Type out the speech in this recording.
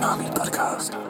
Tsunami Podcast.